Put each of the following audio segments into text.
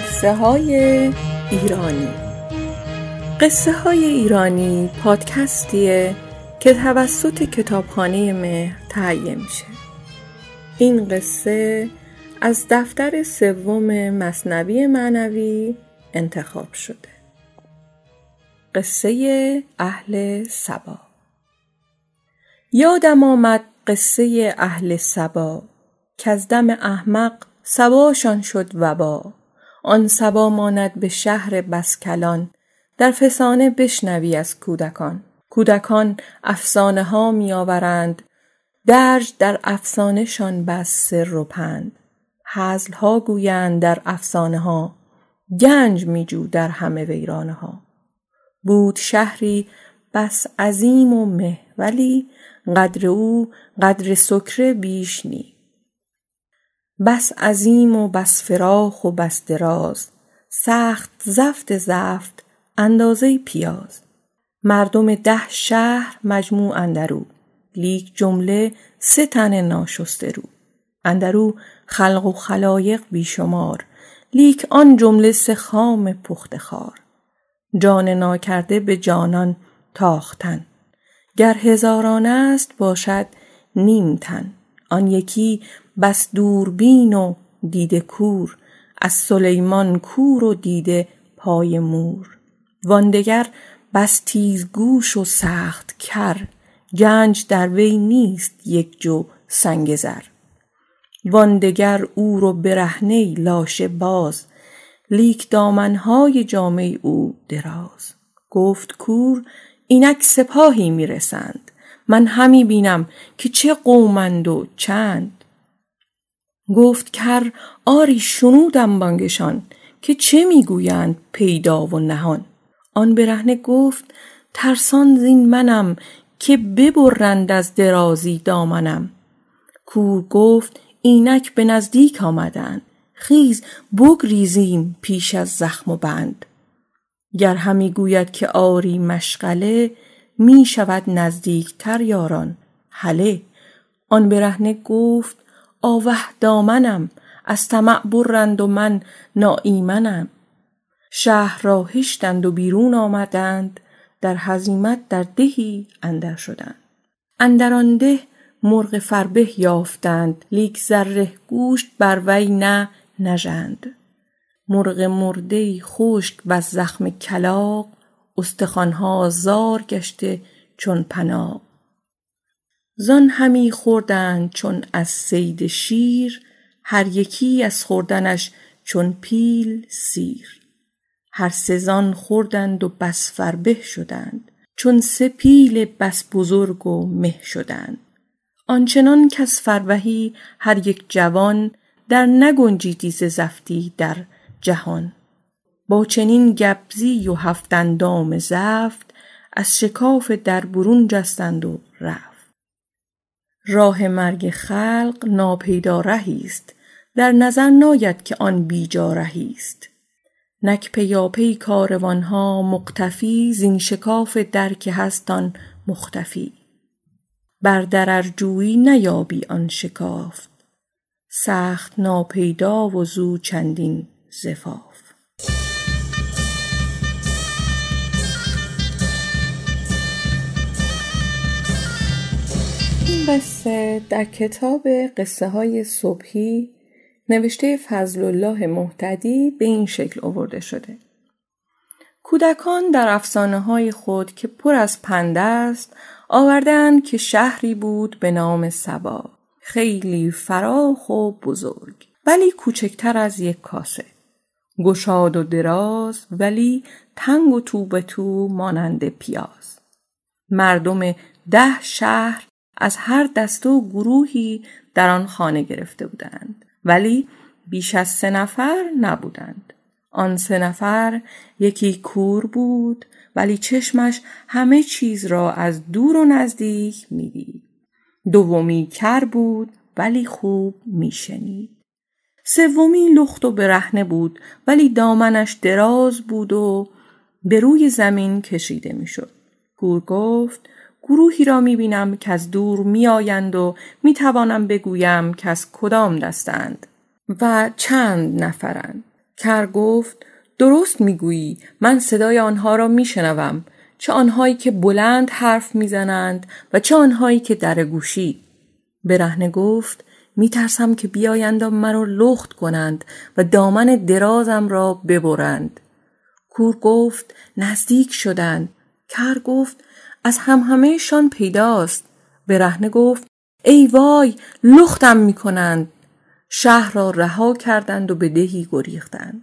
قصه های ایرانی. قصه های ایرانی پادکستیه که توسط کتابخانه مهر تهیه میشه. این قصه از دفتر سوم مصنوی معنوی انتخاب شده. قصه اهل سبا. یادم آمد قصه اهل سبا که از دم احمق سباشان شد وبا. آن سبا ماند به شهر بسکلان در فسانه بشنوی از کودکان. کودکان افسانه ها می آورند درج در افسانهشان بس سر و پند. حزل ها گویند در افسانه ها گنج میجو در همه ویرانه ها بود شهری بس عظیم و مه ولی قدر او قدر سکره بیش نی بس عظیم و بس فراخ و بس دراز سخت زفت زفت اندازه پیاز. مردم ده شهر مجموع اندرو لیک جمله سه تن ناشسته رو. اندرو خلق و خلایق بیشمار لیک آن جمله سه خام پخته‌خوار جان ناکرده به جانان تاختن گر هزاران است باشد نیم تن. آن یکی بس دوربین و دیده کور از سلیمان کور و دیده پای مور. واندگر بس تیزگوش و سخت کر گنج در وی نیست یک جو سنگ زر. واندگر او رو برهنه لاشه باز لیک دامنهای جامه او دراز. گفت کور اینک سپاهی می‌رسند. من همی بینم که چه قومند و چند. گفت کر آری شنودم بانگشان که چه می‌گویند پیدا و نهان. آن برهنه گفت ترسان زین منم که ببرند از درازی دامنم. کور گفت اینک به نزدیک آمدند. خیز بگریزیم پیش از زخم و بند. گر همی گوید که آری مشغله می شود نزدیکتر یاران. هله. آن برهنه گفت آوه دامنم از طمع برند و من ناایمنم شهر را هشتند و بیرون آمدند در هزیمت در دهی اندر شدند. اندر آن ده مرغ فربه یافتند لیک زره گوشت بر وی نه نژند. مرغ مرده خشک بس زخم کلاغ استخوانها زار گشته چون پناغ زان همی خوردند چون از صید شیر هر یکی از خوردنش چون پیل سیر. هر سه زان خوردند و بس فربه شدند چون سه پیل بس بزرگ و مه شدند. آنچنان کز فربهی هر یک جوان در نگنجیدی ز زفتی در جهان. با چنین گبزی و هفت اندام زفت از شکاف در برون جستند و رفت. راه مرگ خلق ناپیدا رهی است. در نظر ناید که آن بیجا رهی است. نک پیاپی کاروانها مقتفی زین شکاف در که هست آن مختفی. بر در ار جویی نیابی آن شکاف. سخت ناپیدا و زو چندین زفاف. این قصه در کتاب قصه های صبحی نوشته فضل الله محتدی به این شکل آورده شده. کودکان در افسانه های خود که پر از پنده است آوردند که شهری بود به نام سبا. خیلی فراخ و بزرگ ولی کوچکتر از یک کاسه. گشاد و دراز ولی تنگ و تو به تو مانند پیاز. مردم ده شهر از هر دسته و گروهی در آن خانه گرفته بودند. ولی بیش از سه نفر نبودند. آن سه نفر یکی کور بود ولی چشمش همه چیز را از دور و نزدیک می‌دید. دومی کر بود ولی خوب میشنید. سومی لخت و برهنه بود ولی دامنش دراز بود و به روی زمین کشیده می‌شد. کور گفت گروهی را می‌بینم که از دور میآیند و می‌توانم بگویم که از کدام دستند. و چند نفرند. کر گفت درست می‌گویی من صدای آنها را میشنوم. چه آنهایی که بلند حرف می‌زنند و چه آنهایی که در گوشی. برهنه گفت میترسم که بیایند و مرا لخت کنند و دامن درازم را ببرند. کور گفت نزدیک شدند. کر گفت از هم همهشان پیداست. برهنه گفت ای وای لختم می‌کنند. شهر را رها کردند و به دهی گریختند.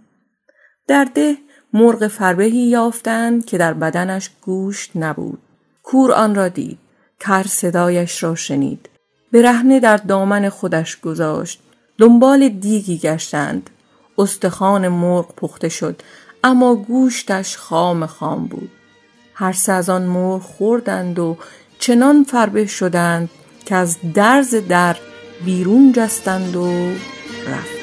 در ده مرغ فربهی یافتند که در بدنش گوشت نبود. کور آن را دید. کر صدایش را شنید. برهنه در دامن خودش گذاشت. دنبال دیگی گشتند. استخوان مرغ پخته شد. اما گوشتش خام خام بود. هر سه از آن مرغ خوردند و چنان فربه شدند که از درز در بیرون جستند و رفت.